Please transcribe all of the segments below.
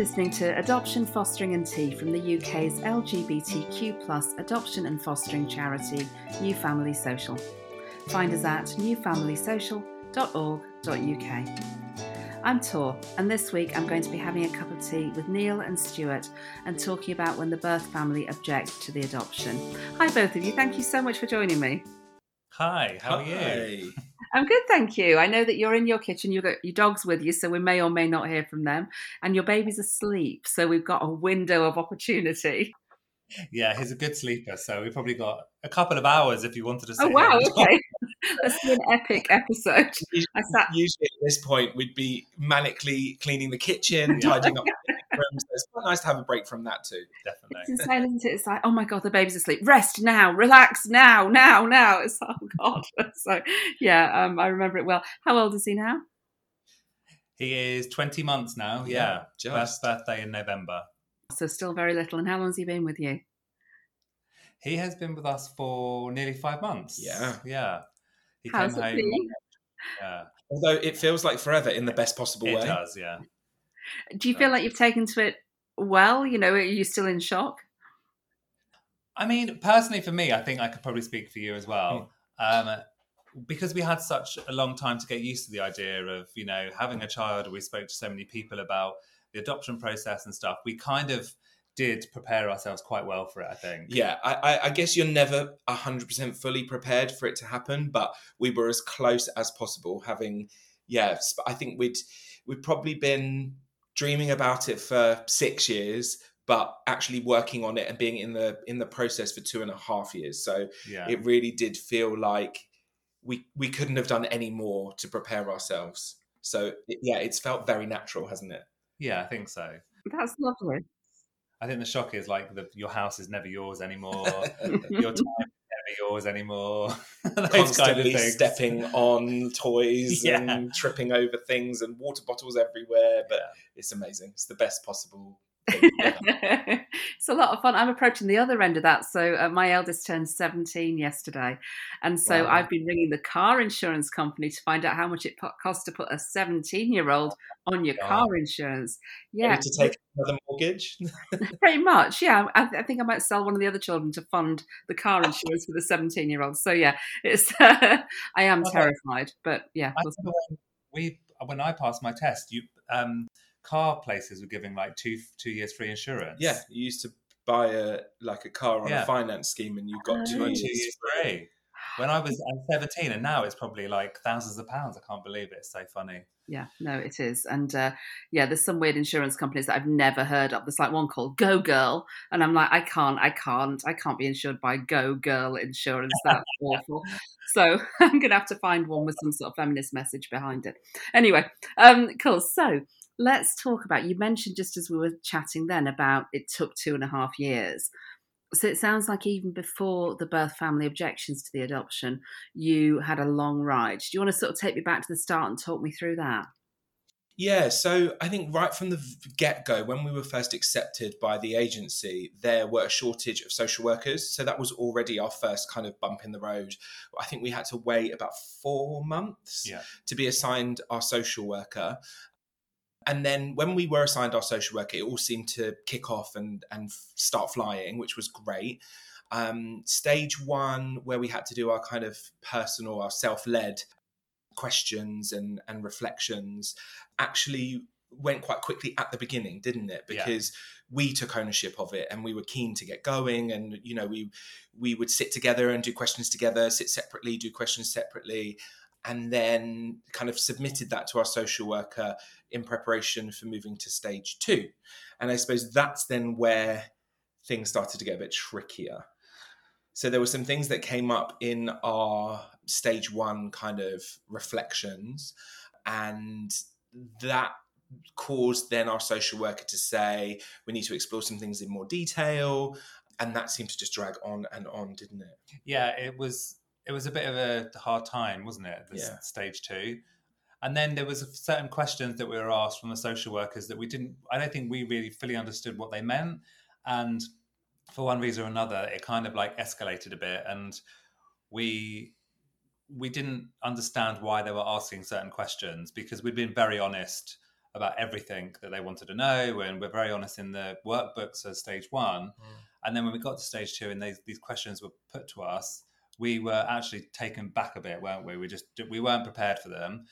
listening to Adoption, Fostering and Tea from the UK's LGBTQ plus adoption and fostering charity, New Family Social. Find us at newfamilysocial.org.uk. I'm Tor, and this week I'm going to be having a cup of tea with Neil and Stuart and talking about when the birth family object to the adoption. Hi, both of you. Thank you so much for joining me. Hi, how are you? I'm good, thank you. I know that you're in your kitchen, you've got your dogs with you, so we may or may not hear from them, and your baby's asleep, so we've got a window of opportunity. Yeah, he's a good sleeper, so we've probably got a couple of hours if you wanted to. Oh, wow, okay. Let's do an epic episode. I sat Usually at this point, we'd be manically cleaning the kitchen, tidying up the rooms. It's quite nice to have a break from that too. It's Definitely. insane, isn't it? It's like, oh my god, the baby's asleep. Rest now, relax now, now, now. It's oh god. So yeah, um, I remember it well. How old is he now? He is 20 months now. Yeah, Yeah, First birthday in November. So still very little. And how long's he been with you? He has been with us for nearly five months. Yeah. Yeah. He How's came it home. been? Yeah, Although it feels like forever in the best possible it way. does. Yeah. Do you feel like you've taken to it well? You know, are you still in shock? I mean, personally, for me, I think I could probably speak for you as well. Hmm. Um, because we had such a long time to get used to the idea of, you know, having a child, we spoke to so many people about the adoption process and stuff. We kind of did prepare ourselves quite well for it, I think. Yeah, I, I, I guess you're never 100% fully prepared for it to happen, but we were as close as possible. Having, yeah, sp- I think we'd we'd probably been dreaming about it for six years, but actually working on it and being in the in the process for two and a half years. So Yeah. it really did feel like we we couldn't have done any more to prepare ourselves. So yeah, it's felt very natural, hasn't it? yeah, I think so. That's lovely. I think the shock is like the, your house is never yours anymore. your time is never yours anymore. Those kind of Constantly stepping on toys Yeah. and tripping over things and water bottles everywhere. But Yeah. it's amazing. It's the best possible it's a lot of fun. I'm approaching the other end of that. So uh, my eldest turned 17 yesterday, and so Wow. I've been ringing the car insurance company to find out how much it costs to put a 17 year old on your God. car insurance. Yeah, to take another mortgage? pretty much. Yeah, I, I think I might sell one of the other children to fund the car insurance for the 17 year old. So yeah, it's I am terrified, but yeah, I we'll when we when I passed my test, you um, car places were giving like two two years free insurance. yeah, you used to buy a like a car on Yeah. a finance scheme, and you got Oh. two two years. years free. When I was I'm 17, and now it's probably like thousands of pounds. I can't believe it. It's so funny. Yeah, no, it is. And uh, yeah, there's some weird insurance companies that I've never heard of. There's like one called Go Girl. And I'm like, I can't, I can't, I can't be insured by Go Girl Insurance. That's awful. So I'm going to have to find one with some sort of feminist message behind it. Anyway, um, cool. So let's talk about, you mentioned just as we were chatting then about it took two and a half years. So it sounds like even before the birth family objections to the adoption, you had a long ride. Do you want to sort of take me back to the start and talk me through that? Yeah, so I think right from the get go, when we were first accepted by the agency, there were a shortage of social workers. So that was already our first kind of bump in the road. I think we had to wait about four months Yeah. to be assigned our social worker. And then when we were assigned our social worker, it all seemed to kick off and, and start flying, which was great. Um, stage one, where we had to do our kind of personal, our self led questions and, and reflections, actually went quite quickly at the beginning, didn't it? Yeah. Because we took ownership of it and we were keen to get going and you know we we would sit together and do questions together, sit separately, do questions separately and then kind of submitted that to our social worker in preparation for moving to stage 2. And I suppose that's then where things started to get a bit trickier. So there were some things that came up in our stage 1 kind of reflections and that caused then our social worker to say we need to explore some things in more detail and that seemed to just drag on and on didn't it Yeah, it was it was a bit of a hard time, wasn't it? This Yeah. stage two. And then there was certain questions that we were asked from the social workers that we didn't I don't think we really fully understood what they meant. And for one reason or another, it kind of like escalated a bit and we we didn't understand why they were asking certain questions because we'd been very honest about everything that they wanted to know, and we're very honest in the workbooks as stage one. Mm. And then when we got to stage two, and these these questions were put to us, we were actually taken back a bit, weren't we? We just we weren't prepared for them,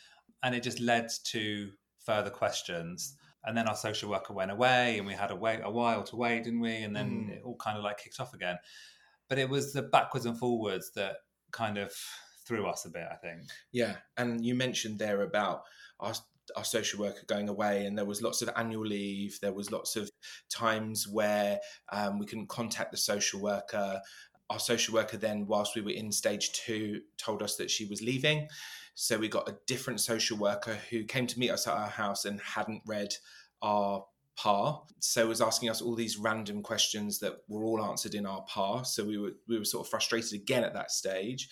and it just led to further questions. And then our social worker went away, and we had a wait a while to wait, didn't we? And then mm. it all kind of like kicked off again. But it was the backwards and forwards that kind of threw us a bit, I think. Yeah, and you mentioned there about our our social worker going away and there was lots of annual leave there was lots of times where um, we couldn't contact the social worker our social worker then whilst we were in stage two told us that she was leaving so we got a different social worker who came to meet us at our house and hadn't read our PAR. So was asking us all these random questions that were all answered in our PAR. So we were we were sort of frustrated again at that stage.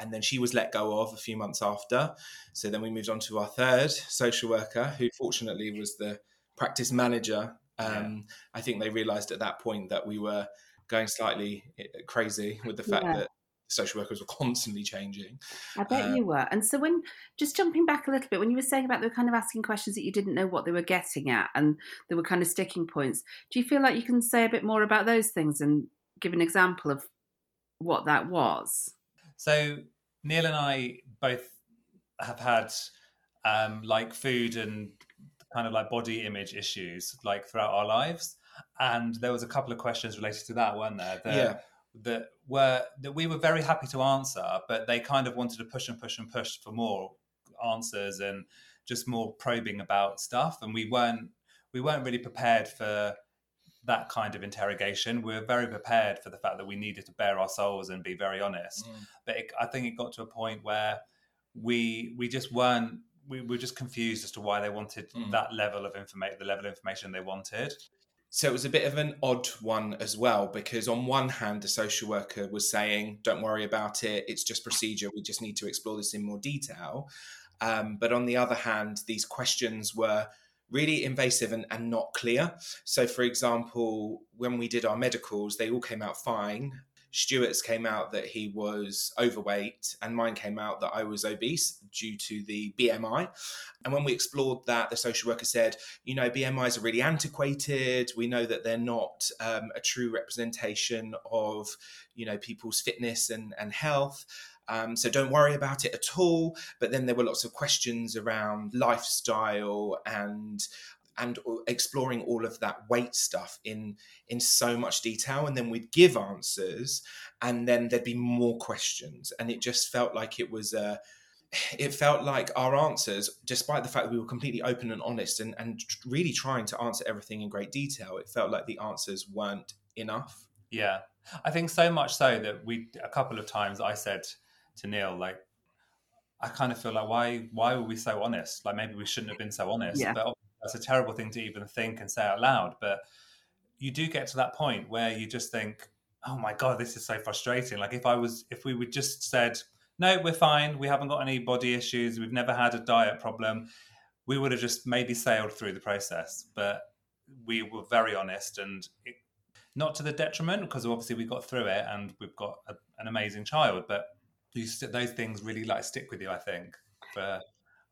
And then she was let go of a few months after. So then we moved on to our third social worker, who fortunately was the practice manager. Um, yeah. I think they realised at that point that we were going slightly eh, crazy with the fact yeah. that social workers were constantly changing. I bet uh, you were. And so when just jumping back a little bit, when you were saying about they were kind of asking questions that you didn't know what they were getting at and there were kind of sticking points, do you feel like you can say a bit more about those things and give an example of what that was? So Neil and I both have had um, like food and kind of like body image issues like throughout our lives. And there was a couple of questions related to that, weren't there? That, yeah that were that we were very happy to answer, but they kind of wanted to push and push and push for more answers and just more probing about stuff, and we weren't we weren't really prepared for that kind of interrogation. We were very prepared for the fact that we needed to bare our souls and be very honest. Mm. But it, I think it got to a point where we we just weren't we were just confused as to why they wanted mm. that level of information, the level of information they wanted. So it was a bit of an odd one as well, because on one hand, the social worker was saying, don't worry about it, it's just procedure, we just need to explore this in more detail. Um, but on the other hand, these questions were really invasive and, and not clear. So, for example, when we did our medicals, they all came out fine. Stuart's came out that he was overweight, and mine came out that I was obese due to the BMI. And when we explored that, the social worker said, you know, BMIs are really antiquated. We know that they're not um, a true representation of, you know, people's fitness and, and health. Um, so don't worry about it at all. But then there were lots of questions around lifestyle and and exploring all of that weight stuff in in so much detail and then we'd give answers and then there'd be more questions and it just felt like it was a uh, it felt like our answers, despite the fact that we were completely open and honest and, and really trying to answer everything in great detail, it felt like the answers weren't enough. Yeah. I think so much so that we, a couple of times I said to Neil, like, I kind of feel like, why, why were we so honest? Like, maybe we shouldn't have been so honest. Yeah. But that's a terrible thing to even think and say out loud. But you do get to that point where you just think, oh my God, this is so frustrating. Like, if I was, if we would just said, no, we're fine. We haven't got any body issues. We've never had a diet problem. We would have just maybe sailed through the process. But we were very honest and it, not to the detriment because obviously we got through it and we've got a, an amazing child. But those things really like stick with you, I think, for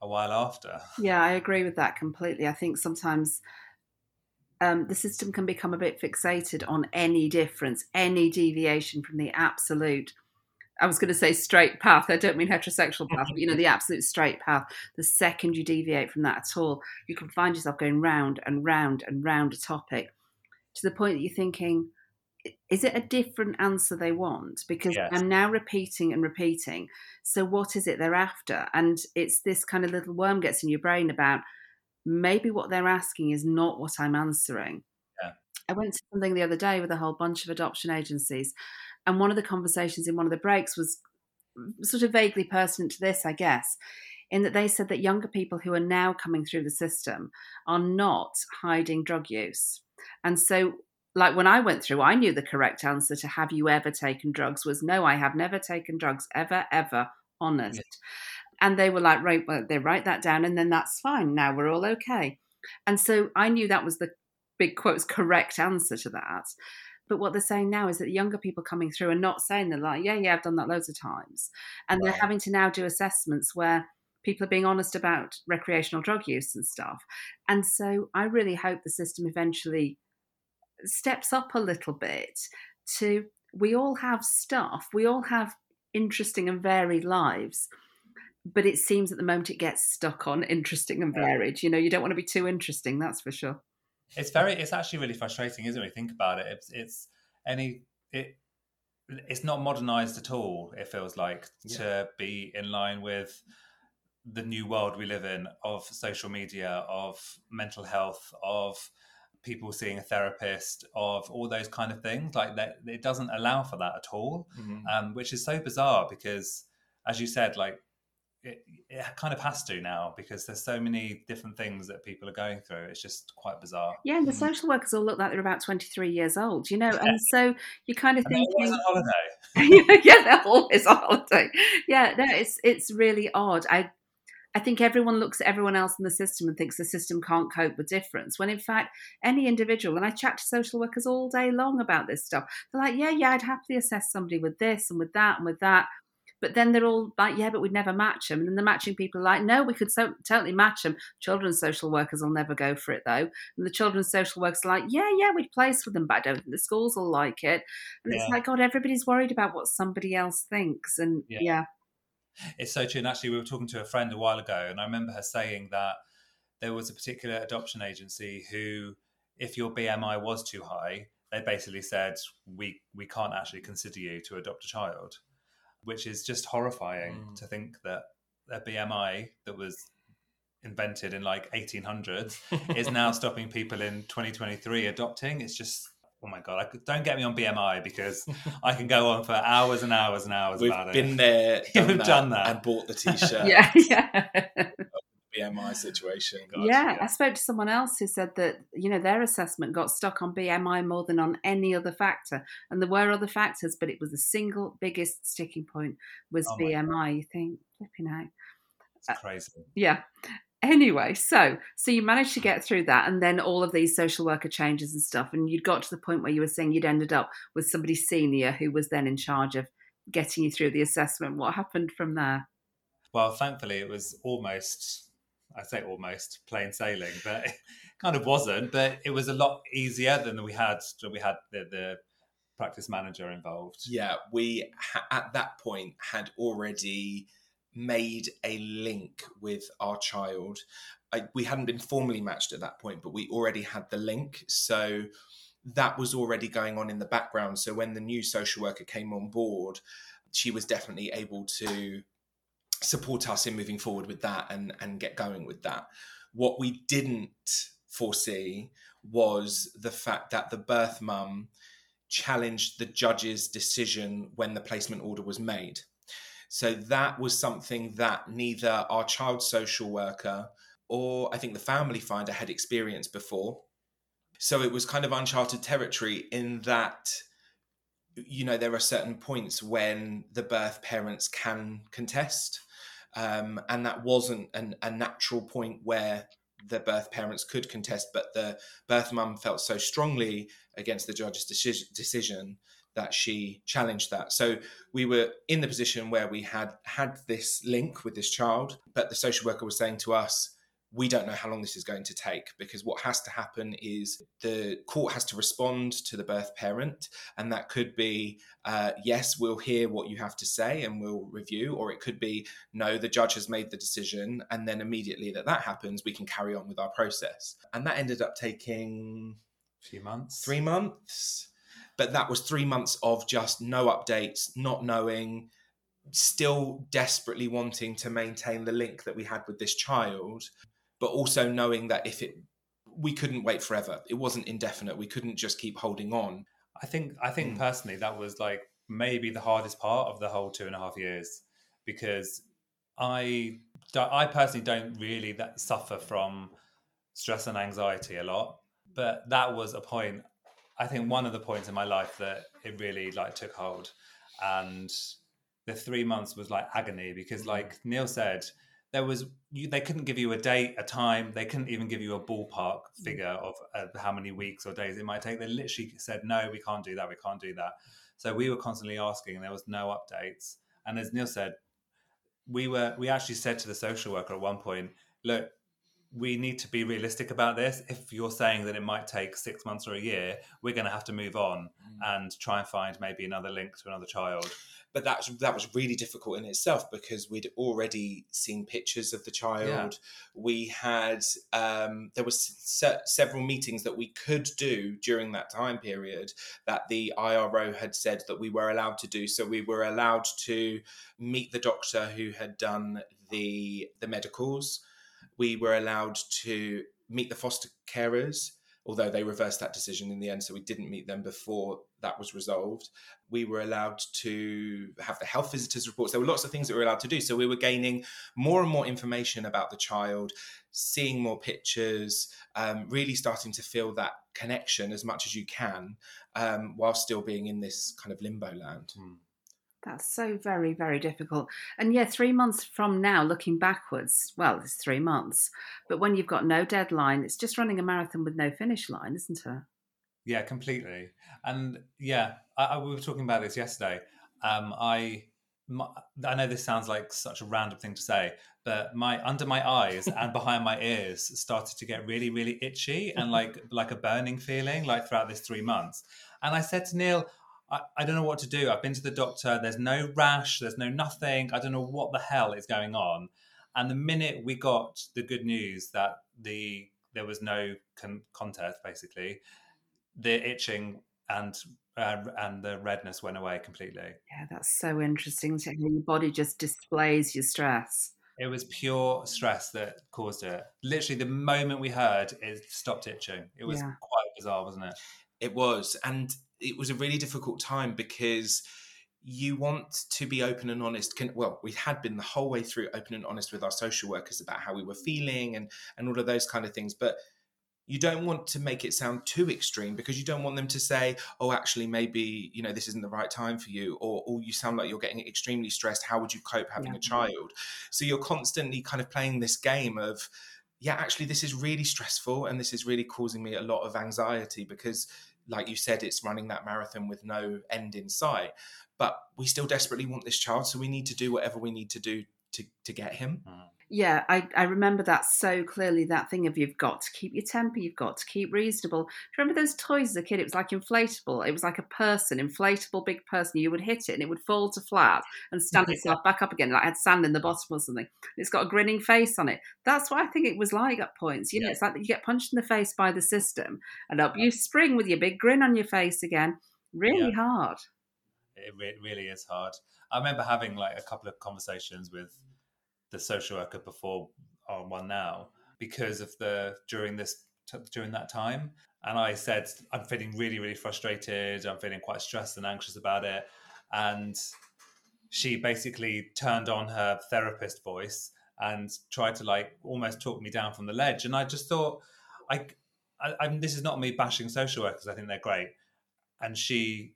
a while after. Yeah, I agree with that completely. I think sometimes um, the system can become a bit fixated on any difference, any deviation from the absolute I was going to say straight path. I don't mean heterosexual path, but you know, the absolute straight path. The second you deviate from that at all, you can find yourself going round and round and round a topic to the point that you're thinking, is it a different answer they want? Because yes. I'm now repeating and repeating. So what is it they're after? And it's this kind of little worm gets in your brain about maybe what they're asking is not what I'm answering. Yeah. I went to something the other day with a whole bunch of adoption agencies and one of the conversations in one of the breaks was sort of vaguely pertinent to this, I guess, in that they said that younger people who are now coming through the system are not hiding drug use. And so, like when I went through, I knew the correct answer to have you ever taken drugs was no, I have never taken drugs, ever, ever, honest. Yes. And they were like, right, well, they write that down and then that's fine. Now we're all okay. And so I knew that was the big quotes correct answer to that. But what they're saying now is that younger people coming through are not saying they're like, yeah, yeah, I've done that loads of times. And right. they're having to now do assessments where people are being honest about recreational drug use and stuff. And so I really hope the system eventually steps up a little bit to we all have stuff, we all have interesting and varied lives. But it seems at the moment it gets stuck on interesting and varied. You know, you don't want to be too interesting, that's for sure. It's very, it's actually really frustrating, isn't it? When you think about it, it's, it's any, it, it's not modernized at all. It feels like yeah. to be in line with the new world we live in of social media, of mental health, of people seeing a therapist, of all those kind of things. Like that, it doesn't allow for that at all, mm-hmm. um, which is so bizarre because, as you said, like it, it, kind of has to now because there's so many different things that people are going through. It's just quite bizarre. Yeah, and the mm. social workers all look like they're about 23 years old, you know, yeah. and so you kind of think, on holiday. yeah, they're always on holiday. Yeah, no, it's it's really odd. I I think everyone looks at everyone else in the system and thinks the system can't cope with difference. When in fact, any individual, and I chat to social workers all day long about this stuff, they're like, yeah, yeah, I'd happily assess somebody with this and with that and with that. But then they're all like, yeah, but we'd never match them. And then the matching people are like, no, we could so- totally match them. Children's social workers will never go for it though. And the children's social workers are like, yeah, yeah, we'd place with them, but I don't think the schools will like it. And yeah. it's like, God, everybody's worried about what somebody else thinks. And yeah. yeah. It's so true. And actually, we were talking to a friend a while ago, and I remember her saying that there was a particular adoption agency who, if your BMI was too high, they basically said we we can't actually consider you to adopt a child, which is just horrifying mm. to think that a BMI that was invented in like 1800s is now stopping people in 2023 adopting. It's just oh my god, I, don't get me on BMI because I can go on for hours and hours and hours We've about it. We've been there, done We've that, done that, and bought the t-shirt. yeah, yeah. BMI situation. God, yeah, yeah, I spoke to someone else who said that you know their assessment got stuck on BMI more than on any other factor, and there were other factors, but it was the single biggest sticking point was oh BMI. You think flipping out. It's crazy. Uh, yeah anyway so so you managed to get through that and then all of these social worker changes and stuff and you'd got to the point where you were saying you'd ended up with somebody senior who was then in charge of getting you through the assessment. What happened from there? Well thankfully it was almost i say almost plain sailing but it kind of wasn't but it was a lot easier than we had we had the, the practice manager involved. Yeah we ha- at that point had already made a link with our child. I, we hadn't been formally matched at that point, but we already had the link. So that was already going on in the background. So when the new social worker came on board, she was definitely able to support us in moving forward with that and, and get going with that. What we didn't foresee was the fact that the birth mum challenged the judge's decision when the placement order was made. So that was something that neither our child social worker or I think the family finder had experienced before. So it was kind of uncharted territory in that, you know, there are certain points when the birth parents can contest. Um, and that wasn't an, a natural point where the birth parents could contest, but the birth mum felt so strongly against the judge's decision, decision that she challenged that. So we were in the position where we had had this link with this child, but the social worker was saying to us, we don't know how long this is going to take because what has to happen is the court has to respond to the birth parent, and that could be uh, yes, we'll hear what you have to say and we'll review, or it could be no, the judge has made the decision, and then immediately that that happens, we can carry on with our process. And that ended up taking a few months, three months but that was three months of just no updates, not knowing, still desperately wanting to maintain the link that we had with this child, but also knowing that if it, we couldn't wait forever. It wasn't indefinite. We couldn't just keep holding on. I think, I think mm. personally, that was like maybe the hardest part of the whole two and a half years because I, I personally don't really that suffer from stress and anxiety a lot, but that was a point I think one of the points in my life that it really like took hold, and the three months was like agony because, mm-hmm. like Neil said, there was you, they couldn't give you a date, a time. They couldn't even give you a ballpark mm. figure of uh, how many weeks or days it might take. They literally said, "No, we can't do that. We can't do that." So we were constantly asking, and there was no updates. And as Neil said, we were we actually said to the social worker at one point, look, we need to be realistic about this. If you're saying that it might take six months or a year, we're going to have to move on mm. and try and find maybe another link to another child. But that that was really difficult in itself because we'd already seen pictures of the child. Yeah. We had um, there was se- several meetings that we could do during that time period that the IRO had said that we were allowed to do. So we were allowed to meet the doctor who had done the the medicals we were allowed to meet the foster carers, although they reversed that decision in the end, so we didn't meet them before that was resolved. We were allowed to have the health visitors reports. There were lots of things that we were allowed to do. So we were gaining more and more information about the child, seeing more pictures, um, really starting to feel that connection as much as you can, um, while still being in this kind of limbo land. Mm. That's so very, very difficult. And yeah, three months from now, looking backwards, well, it's three months. But when you've got no deadline, it's just running a marathon with no finish line, isn't it? Yeah, completely. And yeah, I, I, we were talking about this yesterday. Um, I my, I know this sounds like such a random thing to say, but my under my eyes and behind my ears started to get really, really itchy and like like a burning feeling like throughout this three months. And I said to Neil, I, I don't know what to do. I've been to the doctor. There's no rash. There's no nothing. I don't know what the hell is going on. And the minute we got the good news that the there was no con- contest, basically, the itching and uh, and the redness went away completely. Yeah, that's so interesting. So your body just displays your stress. It was pure stress that caused it. Literally, the moment we heard, it stopped itching. It was yeah. quite bizarre, wasn't it? It was, and it was a really difficult time because you want to be open and honest. Can well we had been the whole way through open and honest with our social workers about how we were feeling and and all of those kind of things but you don't want to make it sound too extreme because you don't want them to say oh actually maybe you know this isn't the right time for you or oh you sound like you're getting extremely stressed. How would you cope having yeah. a child? So you're constantly kind of playing this game of yeah actually this is really stressful and this is really causing me a lot of anxiety because like you said, it's running that marathon with no end in sight. But we still desperately want this child, so we need to do whatever we need to do to to get him. Mm. Yeah, I, I remember that so clearly. That thing of you've got to keep your temper, you've got to keep reasonable. remember those toys as a kid? It was like inflatable. It was like a person, inflatable big person. You would hit it and it would fall to flat and stand itself back up again. Like it had sand in the bottom or something. It's got a grinning face on it. That's what I think it was like at points. You know, it's like you get punched in the face by the system and up you spring with your big grin on your face again. Really yeah. hard. It really is hard. I remember having like a couple of conversations with the social worker before on one now because of the during this during that time. And i said i'm feeling really really frustrated. I'm feeling quite stressed and anxious about it. And she basically turned on her therapist voice and tried to like almost talk me down from the ledge. And i just thought i, I, I this is not me bashing social workers. I think they're great. And she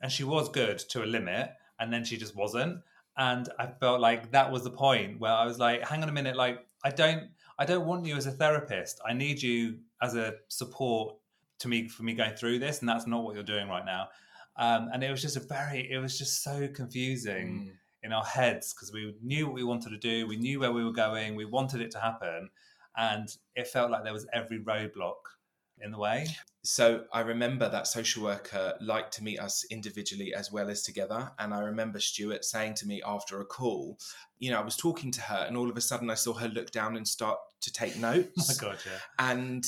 and she was good to a limit and then she just wasn't and I felt like that was the point where I was like, hang on a minute, like I don't I don't want you as a therapist. I need you as a support to me for me going through this, and that's not what you're doing right now. Um, and it was just a very it was just so confusing mm. in our heads because we knew what we wanted to do, we knew where we were going, we wanted it to happen, and it felt like there was every roadblock in the way. So I remember that social worker liked to meet us individually as well as together. And I remember Stuart saying to me after a call, you know, I was talking to her and all of a sudden I saw her look down and start to take notes. oh my God, yeah. And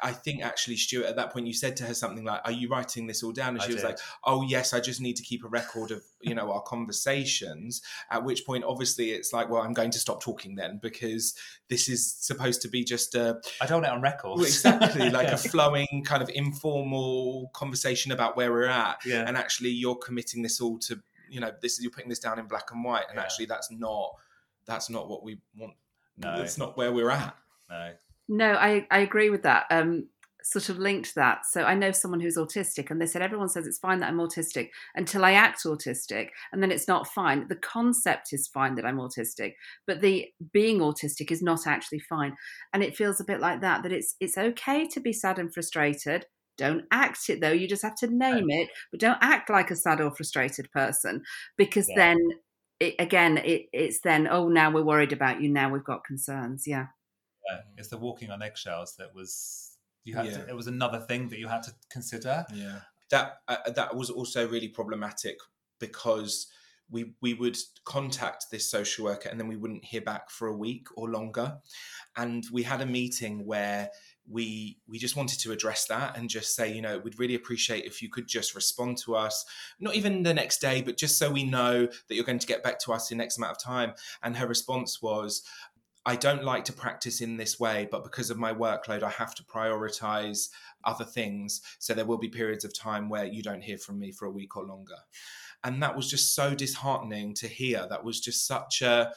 I think actually, Stuart, at that point, you said to her something like, "Are you writing this all down?" And she I was did. like, "Oh yes, I just need to keep a record of you know our conversations." At which point, obviously, it's like, "Well, I'm going to stop talking then because this is supposed to be just a I don't want it on record. exactly, like yeah. a flowing kind of informal conversation about where we're at, yeah. and actually, you're committing this all to you know this. Is you're putting this down in black and white, and yeah. actually, that's not that's not what we want. No, it's not where we're at. No. No, I, I agree with that. Um, sort of linked that. So I know someone who's autistic, and they said everyone says it's fine that I'm autistic until I act autistic, and then it's not fine. The concept is fine that I'm autistic, but the being autistic is not actually fine. And it feels a bit like that. That it's it's okay to be sad and frustrated. Don't act it though. You just have to name it, but don't act like a sad or frustrated person because yeah. then it, again, it, it's then, oh, now we're worried about you. Now we've got concerns. Yeah. Yeah, it's the walking on eggshells that was you had Yeah. to, it was another thing that you had to consider. Yeah, that uh, that was also really problematic because we we would contact this social worker and then we wouldn't hear back for a week or longer, and we had a meeting where we we just wanted to address that and just say you know we'd really appreciate if you could just respond to us not even the next day but just so we know that you're going to get back to us in next amount of time and her response was I don't like to practice in this way, but because of my workload, I have to prioritize other things. So there will be periods of time where you don't hear from me for a week or longer. And that was just so disheartening to hear. That was just such a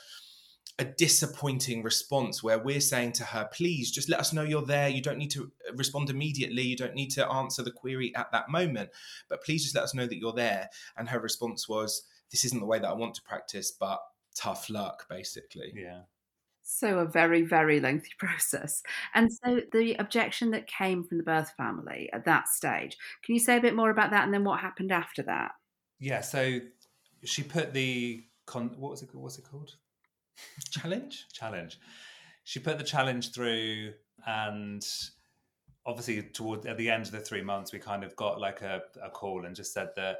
a disappointing response where we're saying to her, please just let us know you're there. You don't need to respond immediately. You don't need to answer the query at that moment, but please just let us know that you're there. And her response was, this isn't the way that I want to practice, but tough luck, basically. Yeah. So, a very, very lengthy process. And so, the objection that came from the birth family at that stage, can you say a bit more about that and then what happened after that? Yeah, so she put the con what was it what's it called? Challenge? Challenge. She put the challenge through and obviously toward at the end of the three months we kind of got like a, a call and just said that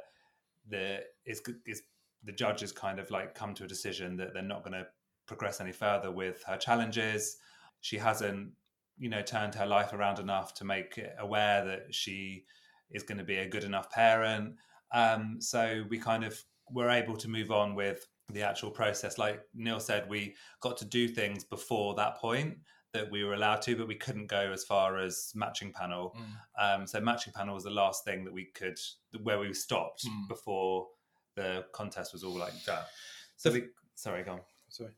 the is is the judge has kind of like come to a decision that they're not going to progress any further with her challenges. She hasn't, you know, turned her life around enough to make it aware that she is going to be a good enough parent. Um, so we kind of were able to move on with the actual process. Like Neil said, we got to do things before that point that we were allowed to, but we couldn't go as far as matching panel. Um, so matching panel was the last thing that we could, where we stopped Mm. before the contest was all like that. So we, sorry, go on. Sorry.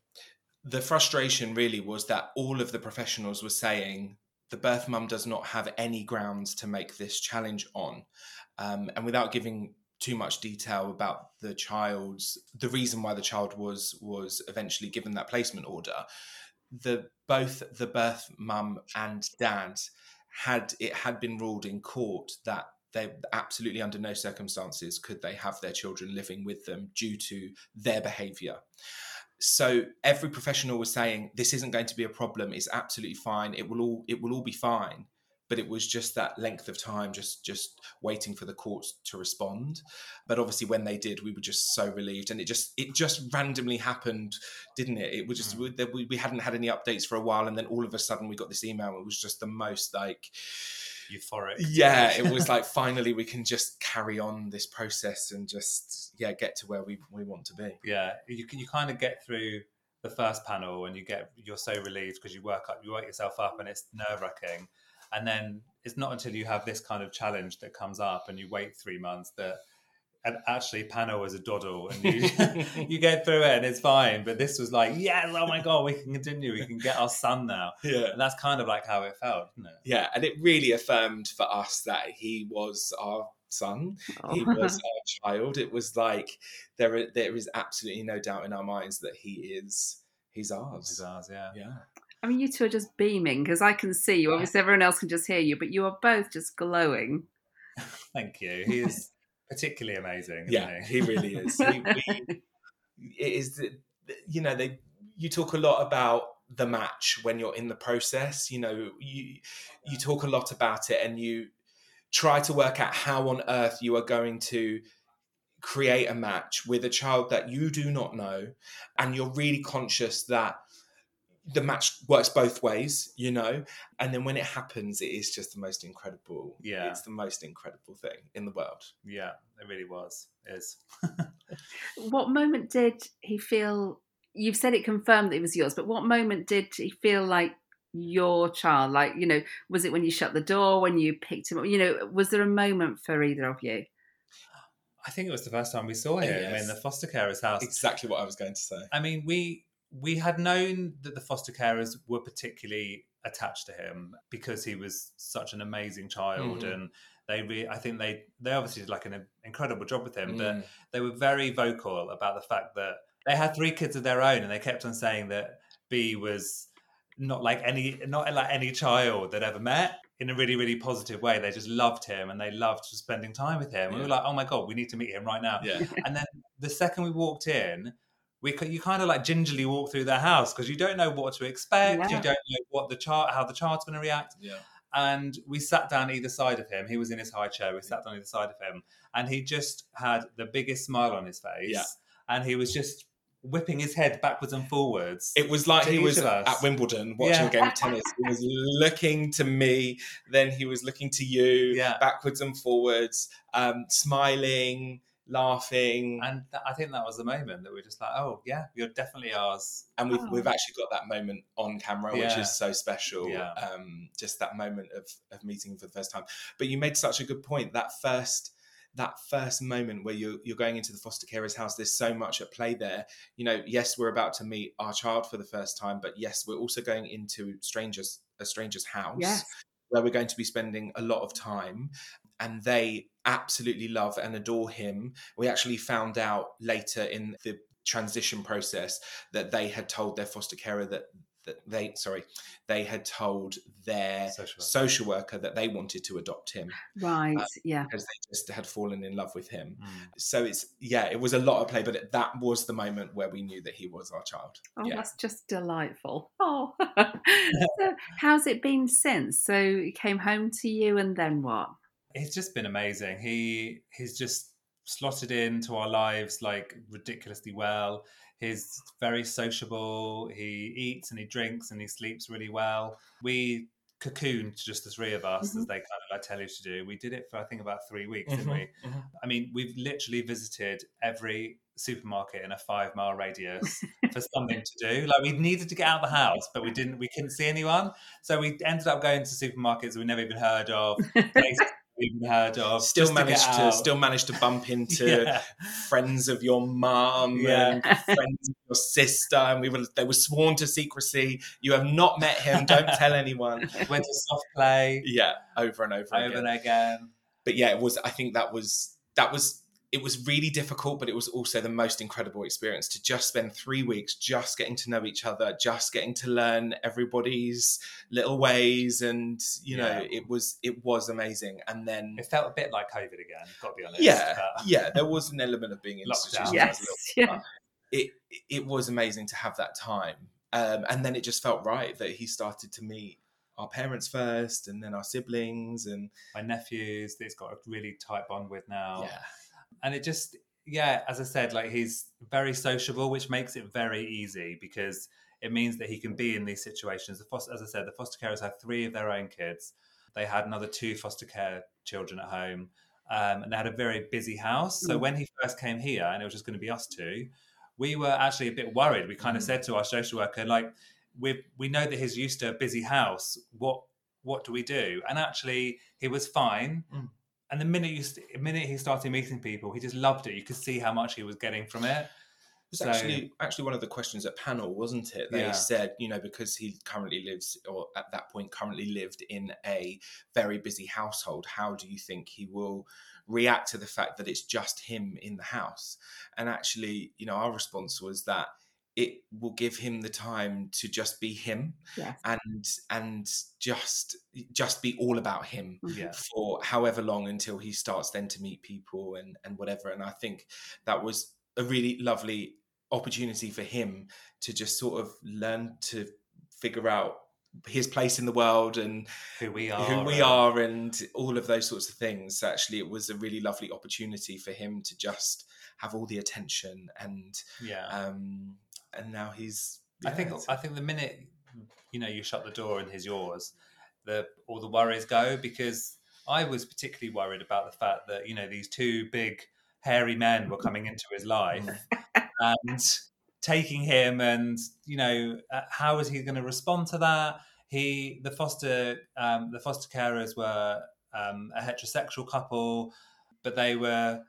The frustration really was that all of the professionals were saying the birth mum does not have any grounds to make this challenge on. Um, and without giving too much detail about the child's the reason why the child was was eventually given that placement order the both the birth mum and dad had it had been ruled in court that they absolutely under no circumstances could they have their children living with them due to their behavior so every professional was saying this isn't going to be a problem. It's absolutely fine. It will all it will all be fine. But it was just that length of time just just waiting for the courts to respond. But obviously when they did we were just so relieved. And it just it just randomly happened didn't it? It was just Mm. we, we hadn't had any updates for a while. And then all of a sudden we got this email. It was just the most like Euphoric. yeah it was like finally we can just carry on this process and just yeah get to where we, we want to be yeah you can you kind of get through the first panel and you get you're so relieved because you work up you work yourself up and it's nerve wracking and then it's not until you have this kind of challenge that comes up and you wait three months that and actually panel is a doddle and you you get through it and it's fine. But this was like yes oh my god we can continue. We can get our son now. Yeah. And that's kind of like how it felt isn't it? Yeah and it really affirmed for us that he was our son. He was our child. It was like there there is absolutely no doubt in our minds that he is he's ours. This is ours yeah. Yeah. I mean, you two are just beaming because I can see you. Obviously, everyone else can just hear you, but you are both just glowing. thank you. He is particularly amazing yeah he? he really is we, we, it is you know they you talk a lot about the match when you're in the process you know you you talk a lot about it and you try to work out how on earth you are going to create a match with a child that you do not know and you're really conscious that the match works both ways you know and then when it happens it is just the most incredible Yeah. it's the most incredible thing in the world yeah it really was is What moment did he feel? You've said it confirmed that it was yours, but what moment did he feel like your child? Like, you know, was it when you shut the door, when you picked him up? You know, was there a moment for either of you? I think it was the first time we saw him Yes. in the foster carer's house. exactly what i was going to say I mean, we we had known that the foster carers were particularly attached to him because he was such an amazing child, Mhm. and they re- I think they they obviously did like an incredible job with him, but Mm. they were very vocal about the fact that they had three kids of their own, and they kept on saying that B was not like any not like any child they'd ever met in a really really positive way. They just loved him and they loved spending time with him. We were like oh my god we need to meet him right now. Yeah. And then the second we walked in we you kind of like gingerly walk through their house because you don't know what to expect. Yeah. You don't know what the chart, how the child's going to react. Yeah. And we sat down either side of him. He was in his high chair. We sat down either side of him, and he just had the biggest smile on his face. Yeah. And he was just whipping his head backwards and forwards. It was like he was at Wimbledon watching Yeah. a game of tennis. He was looking to me, then he was looking to you, Yeah. backwards and forwards, um, smiling, laughing, and, and th- I think that was the moment that we are just like, oh yeah, you're definitely ours. And we've Oh. we've actually got that moment on camera, which is so special. Yeah. Um, just that moment of of meeting for the first time. But you made such a good point. That first that first moment where you're you're going into the foster carer's house, there's so much at play there. You know, yes, we're about to meet our child for the first time, but yes, we're also going into strangers a stranger's house Yes. where we're going to be spending a lot of time and they absolutely love and adore him we actually found out later in the transition process that they had told their foster carer that that they sorry they had told their Social worker. social worker that they wanted to adopt him Right. Uh, yeah. because they just had fallen in love with him Mm. so it's yeah it was a lot of play but that was the moment where we knew that he was our child Oh, yeah that's just delightful. Oh, so how's it been since? So he came home to you, and then what? He's just been amazing. He he's just slotted into our lives like ridiculously well. He's very sociable. He eats and he drinks and he sleeps really well. We cocooned just the three of us, as Mhm. they kind of like tell you to do. We did it for I think about three weeks, didn't Mhm, we? mhm. I mean, we've literally visited every supermarket in a five mile radius for something to do. Like we needed to get out of the house, but we didn't. We couldn't see anyone, so we ended up going to supermarkets we never even heard of, places even heard of. still just to managed to, still managed to bump into Yeah. friends of your mum Yeah. and friends of your sister and we were they were sworn to secrecy you have not met him don't tell anyone went to soft play yeah over and over, over again and again. but yeah it was i think that was that was it was really difficult but it was also the most incredible experience to just spend three weeks just getting to know each other just getting to learn everybody's little ways and you know it was it was amazing and then It felt a bit like COVID again. Got to be honest. yeah, but- yeah, there was an element of being in Lockdown. yes. Yeah. It it was amazing to have that time, um, and then it just felt right that he started to meet our parents first, and then our siblings, and my nephews that he's got a really tight bond with now. yeah, and it just yeah as i said like he's very sociable which makes it very easy because it means that he can be in these situations. The foster, as i said the foster carers had three of their own kids. They had another two foster care children at home um, and they had a very busy house. So Mm. when he first came here and it was just going to be us two we were actually a bit worried. We kind of Mm. said to our social worker like we we know that he's used to a busy house. What what do we do? And actually he was fine. Mm. And the minute you st- the minute he started meeting people he just loved it you could see how much he was getting from it it was So- actually actually one of the questions at panel, wasn't it? They Yeah. said, you know, because he currently lives, or at that point currently lived in a very busy household, how do you think he will react to the fact that it's just him in the house? And actually, you know, our response was that it will give him the time to just be him Yes. and and just just be all about him yeah. for however long until he starts then to meet people and and whatever. And i think that was a really lovely opportunity for him to just sort of learn to figure out his place in the world and who we are who we and- are and all of those sorts of things. So actually it was a really lovely opportunity for him to just have all the attention and yeah. um and now he's i think i think the minute you know you shut the door and he's yours the all the worries go because i was particularly worried about the fact that you know these two big hairy men were coming into his life and taking him and you know uh, how is he going to respond to that? He the foster um, the foster carers were um, a heterosexual couple but they were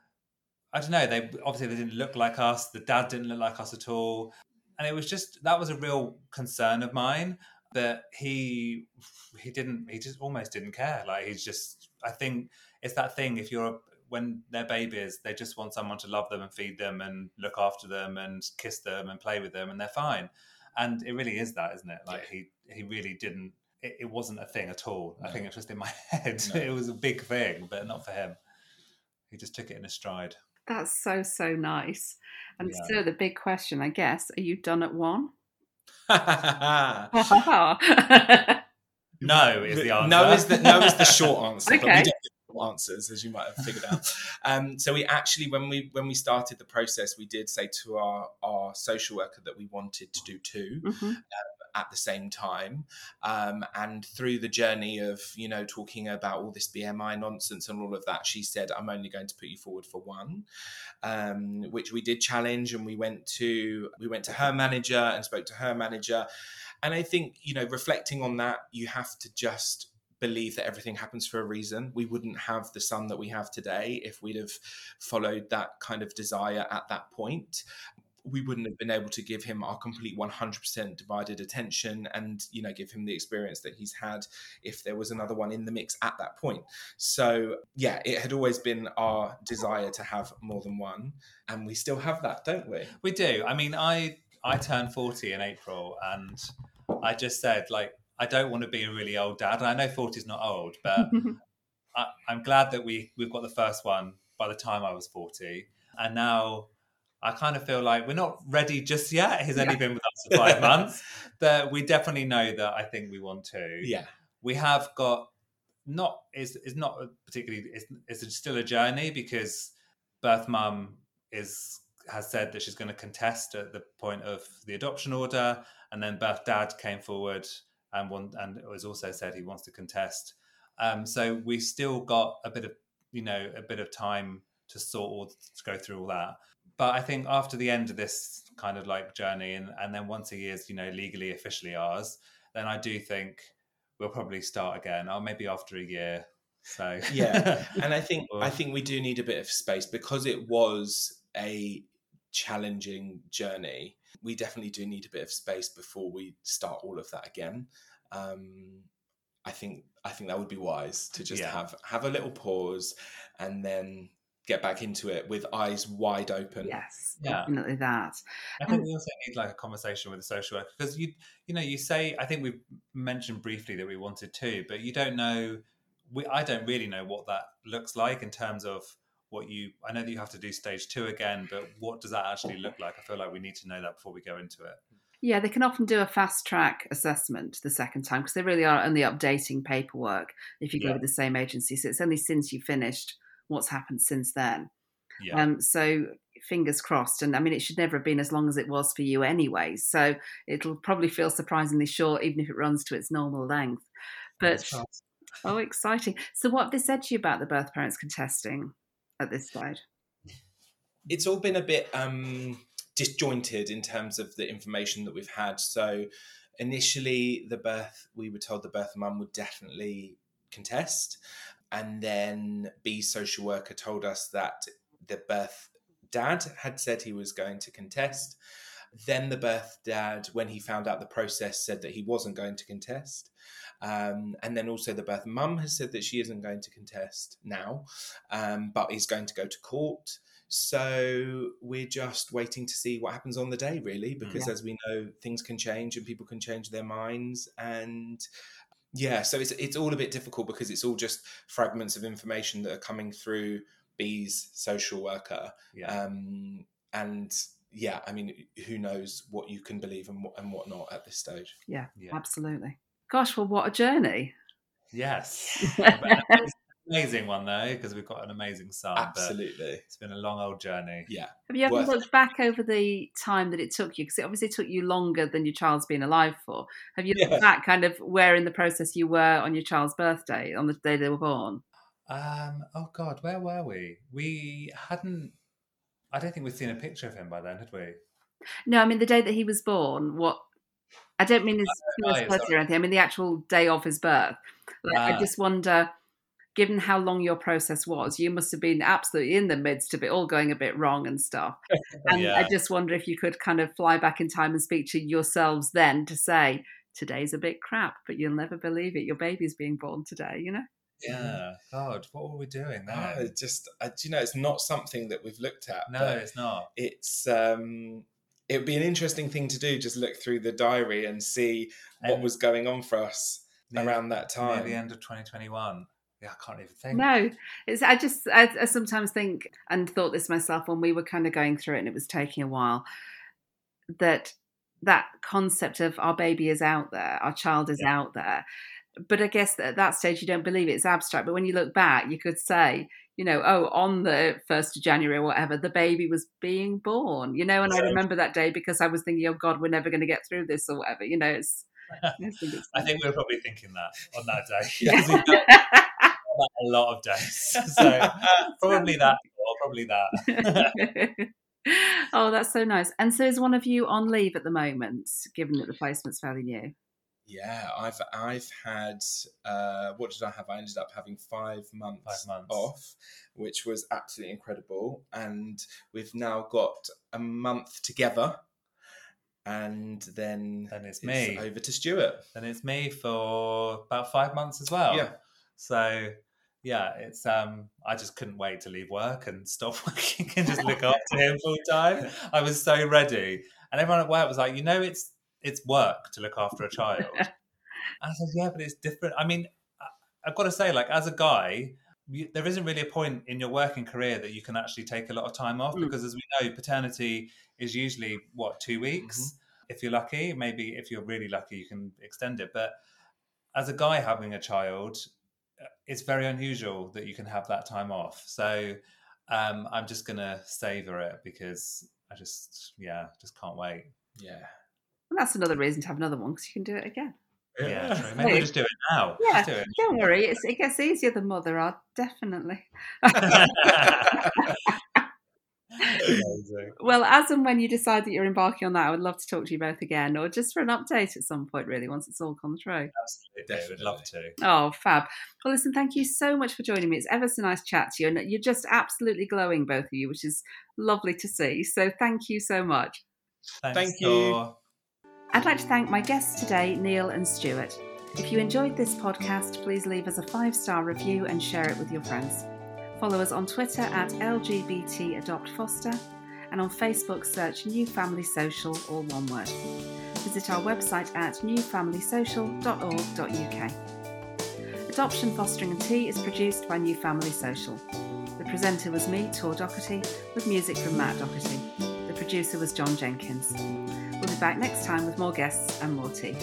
i don't know they obviously they didn't look like us the dad didn't look like us at all and it was just that was a real concern of mine that he he didn't he just almost didn't care. Like he's just i think it's that thing if you're when they're babies they just want someone to love them and feed them and look after them and kiss them and play with them and they're fine. And it really is that isn't it? Like he he really didn't it, it wasn't a thing at all. I No. think it's just in my head. No. it was a big thing but not for him. He just took it in a stride That's so so nice. And Yeah. so the big question, I guess, are you done at one? No is the answer. No is the no is the short answer. But we Okay. don't give answers, as you might have figured out. Um, so we actually, when we when we started the process, we did say to our our social worker that we wanted to do two Mhm. At the same time. Um, and through the journey of you know talking about all this BMI nonsense and all of that, she said, "I'm only going to put you forward for one," um, which we did challenge, and we went to we went to her manager and spoke to her manager. And I think you know, reflecting on that, you have to just believe that everything happens for a reason. We wouldn't have the son that we have today if we'd have followed that kind of desire at that point we wouldn't have been able to give him our complete 100% divided attention and you know give him the experience that he's had if there was another one in the mix at that point so yeah it had always been our desire to have more than one and we still have that don't we We do. I mean, I I turned forty in April, and I just said like I don't want to be a really old dad. And I know forty is not old, but I, I'm glad that we we've got the first one by the time I was forty, and now I kind of feel like we're not ready just yet. He's only Yeah. been with us for five months, but we definitely know that I think we want to. yeah we have got not is is not particularly it's, it's still a journey because birth mum is has said that she's going to contest at the point of the adoption order and then birth dad came forward and one and has also said he wants to contest um so we've still got a bit of you know a bit of time to sort all to go through all that but i think after the end of this kind of like journey and and then once a year is you know legally officially ours then i do think we'll probably start again or maybe after a year so Yeah. and i think i think we do need a bit of space because it was a challenging journey we definitely do need a bit of space before we start all of that again um i think i think that would be wise to just Yeah. have have a little pause and then get back into it with eyes wide open yes, Yeah. definitely that. I think we also need like a conversation with the social worker because you you know you say I think we mentioned briefly that we wanted to, but you don't know. We I don't really know what that looks like in terms of what you. I know that you have to do stage two again, but what does that actually look like? I feel like we need to know that before we go into it. Yeah, they can often do a fast track assessment the second time because they really are only updating paperwork if you go with the same agency. So it's only since you finished what's happened since then. Yeah, Um, so fingers crossed. And I mean, it should never have been as long as it was for you anyway. So it'll probably feel surprisingly short, even if it runs to its normal length. But oh, exciting! So what have they said to you about the birth parents contesting at this stage? it's all been a bit um, disjointed in terms of the information that we've had. So initially, the birth we were told the birth mum would definitely contest, and then B social worker told us that the birth dad had said he was going to contest. Then the birth dad, when he found out the process, said that he wasn't going to contest. Um, and then also the birth mum has said that she isn't going to contest now, um, but is going to go to court. So we're just waiting to see what happens on the day, really, because as we know, things can change and people can change their minds. And yeah, so it's it's all a bit difficult because it's all just fragments of information that are coming through B's social worker. Yeah, Um, and yeah, I mean, who knows what you can believe and what and what not at this stage. Yeah, yeah. absolutely. Gosh, well, what a journey! yes. But it's an amazing one though because we've got an amazing son. But Absolutely, it's been a long old journey. yeah. Have you ever Worth it. looked back over the time that it took you? Because it obviously took you longer than your child's been alive for. Have you looked Yeah. back kind of where in the process you were on your child's birthday, on the day they were born? Um. Oh God, where were we? We hadn't. I don't think we'd seen a picture of him by then, had we? No, I mean the day that he was born. What? I don't mean his first yeah, birthday or anything. I mean the actual day of his birth. Like, I Ah. just wonder, given how long your process was, you must have been absolutely in the midst of it all going a bit wrong and stuff. And I just wonder if you could kind of fly back in time and speak to yourselves then to say, today's a bit crap, but you'll never believe it. Your baby's being born today, you know? Yeah. God, what were we doing Oh, there? it's just, I, you know, it's not something that we've looked at. no, it's not. it's um it would be an interesting thing to do just look through the diary and see what And was going on for us near- around that near time the end of 2021. I can't even think. No, it's. I just. I, I sometimes think and thought this myself when we were kind of going through it, and it was taking a while. That that concept of our baby is out there, our child is Yeah. out there. But I guess at that stage you don't believe it. it's abstract. But when you look back, you could say, you know, oh, on the first of January or whatever, the baby was being born. You know, and I remember that day because I was thinking, oh God, we're never going to get through this or whatever. You know, it's. I think it's I think we were probably thinking that on that day. Yeah. Because we've done that a lot of days. So probably that or probably that. oh, that's so nice. And so is one of you on leave at the moment, given that the placement's fairly new? Yeah, I've I've had uh, what did I have? I ended up having five months, Five months. off, which was absolutely incredible. And we've now got a month together, and then Then it's me. over to Stuart. and it's me for about five months as well. Yeah. So yeah, it's um I just couldn't wait to leave work and stop working and just look after him full time. I was so ready. And everyone at work was like, you know it's it's work to look after a child. I said, yeah, but it's different. I mean, I've got to say, like, as a guy, you, there isn't really a point in your working career that you can actually take a lot of time off Mm. because, as we know, paternity is usually what two weeks if you're lucky. Maybe if you're really lucky, you can extend it. But as a guy having a child, it's very unusual that you can have that time off. So um, I'm just gonna savor it because I just, yeah, just can't wait. Yeah, And that's another reason to have another one because you can do it again. Yeah, true. maybe we'll just do it now. Yeah, do it. don't worry, it's, it gets easier the mother are, definitely. Amazing. Well, as and when you decide that you're embarking on that, I would love to talk to you both again or just for an update at some point, really, once it's all gone through. Absolutely, would love to. Oh, fab. Well, listen, thank you so much for joining me. It's ever so nice to chat to you. And you're just absolutely glowing, both of you, which is lovely to see. So thank you so much. Thanks, Thank you. Tor. I'd like to thank my guests today, Neil and Stuart. If you enjoyed this podcast, please leave us a five star review and share it with your friends. Follow us on Twitter at LGBT Adopt Foster and on Facebook search New Family Social, or one word. Visit our website at newfamilysocial.org.uk. Adoption, Fostering and Tea is produced by New Family Social. The presenter was me, Tor Docherty, with music from Matt Docherty. The producer was John Jenkins. We'll be back next time with more guests and more tea.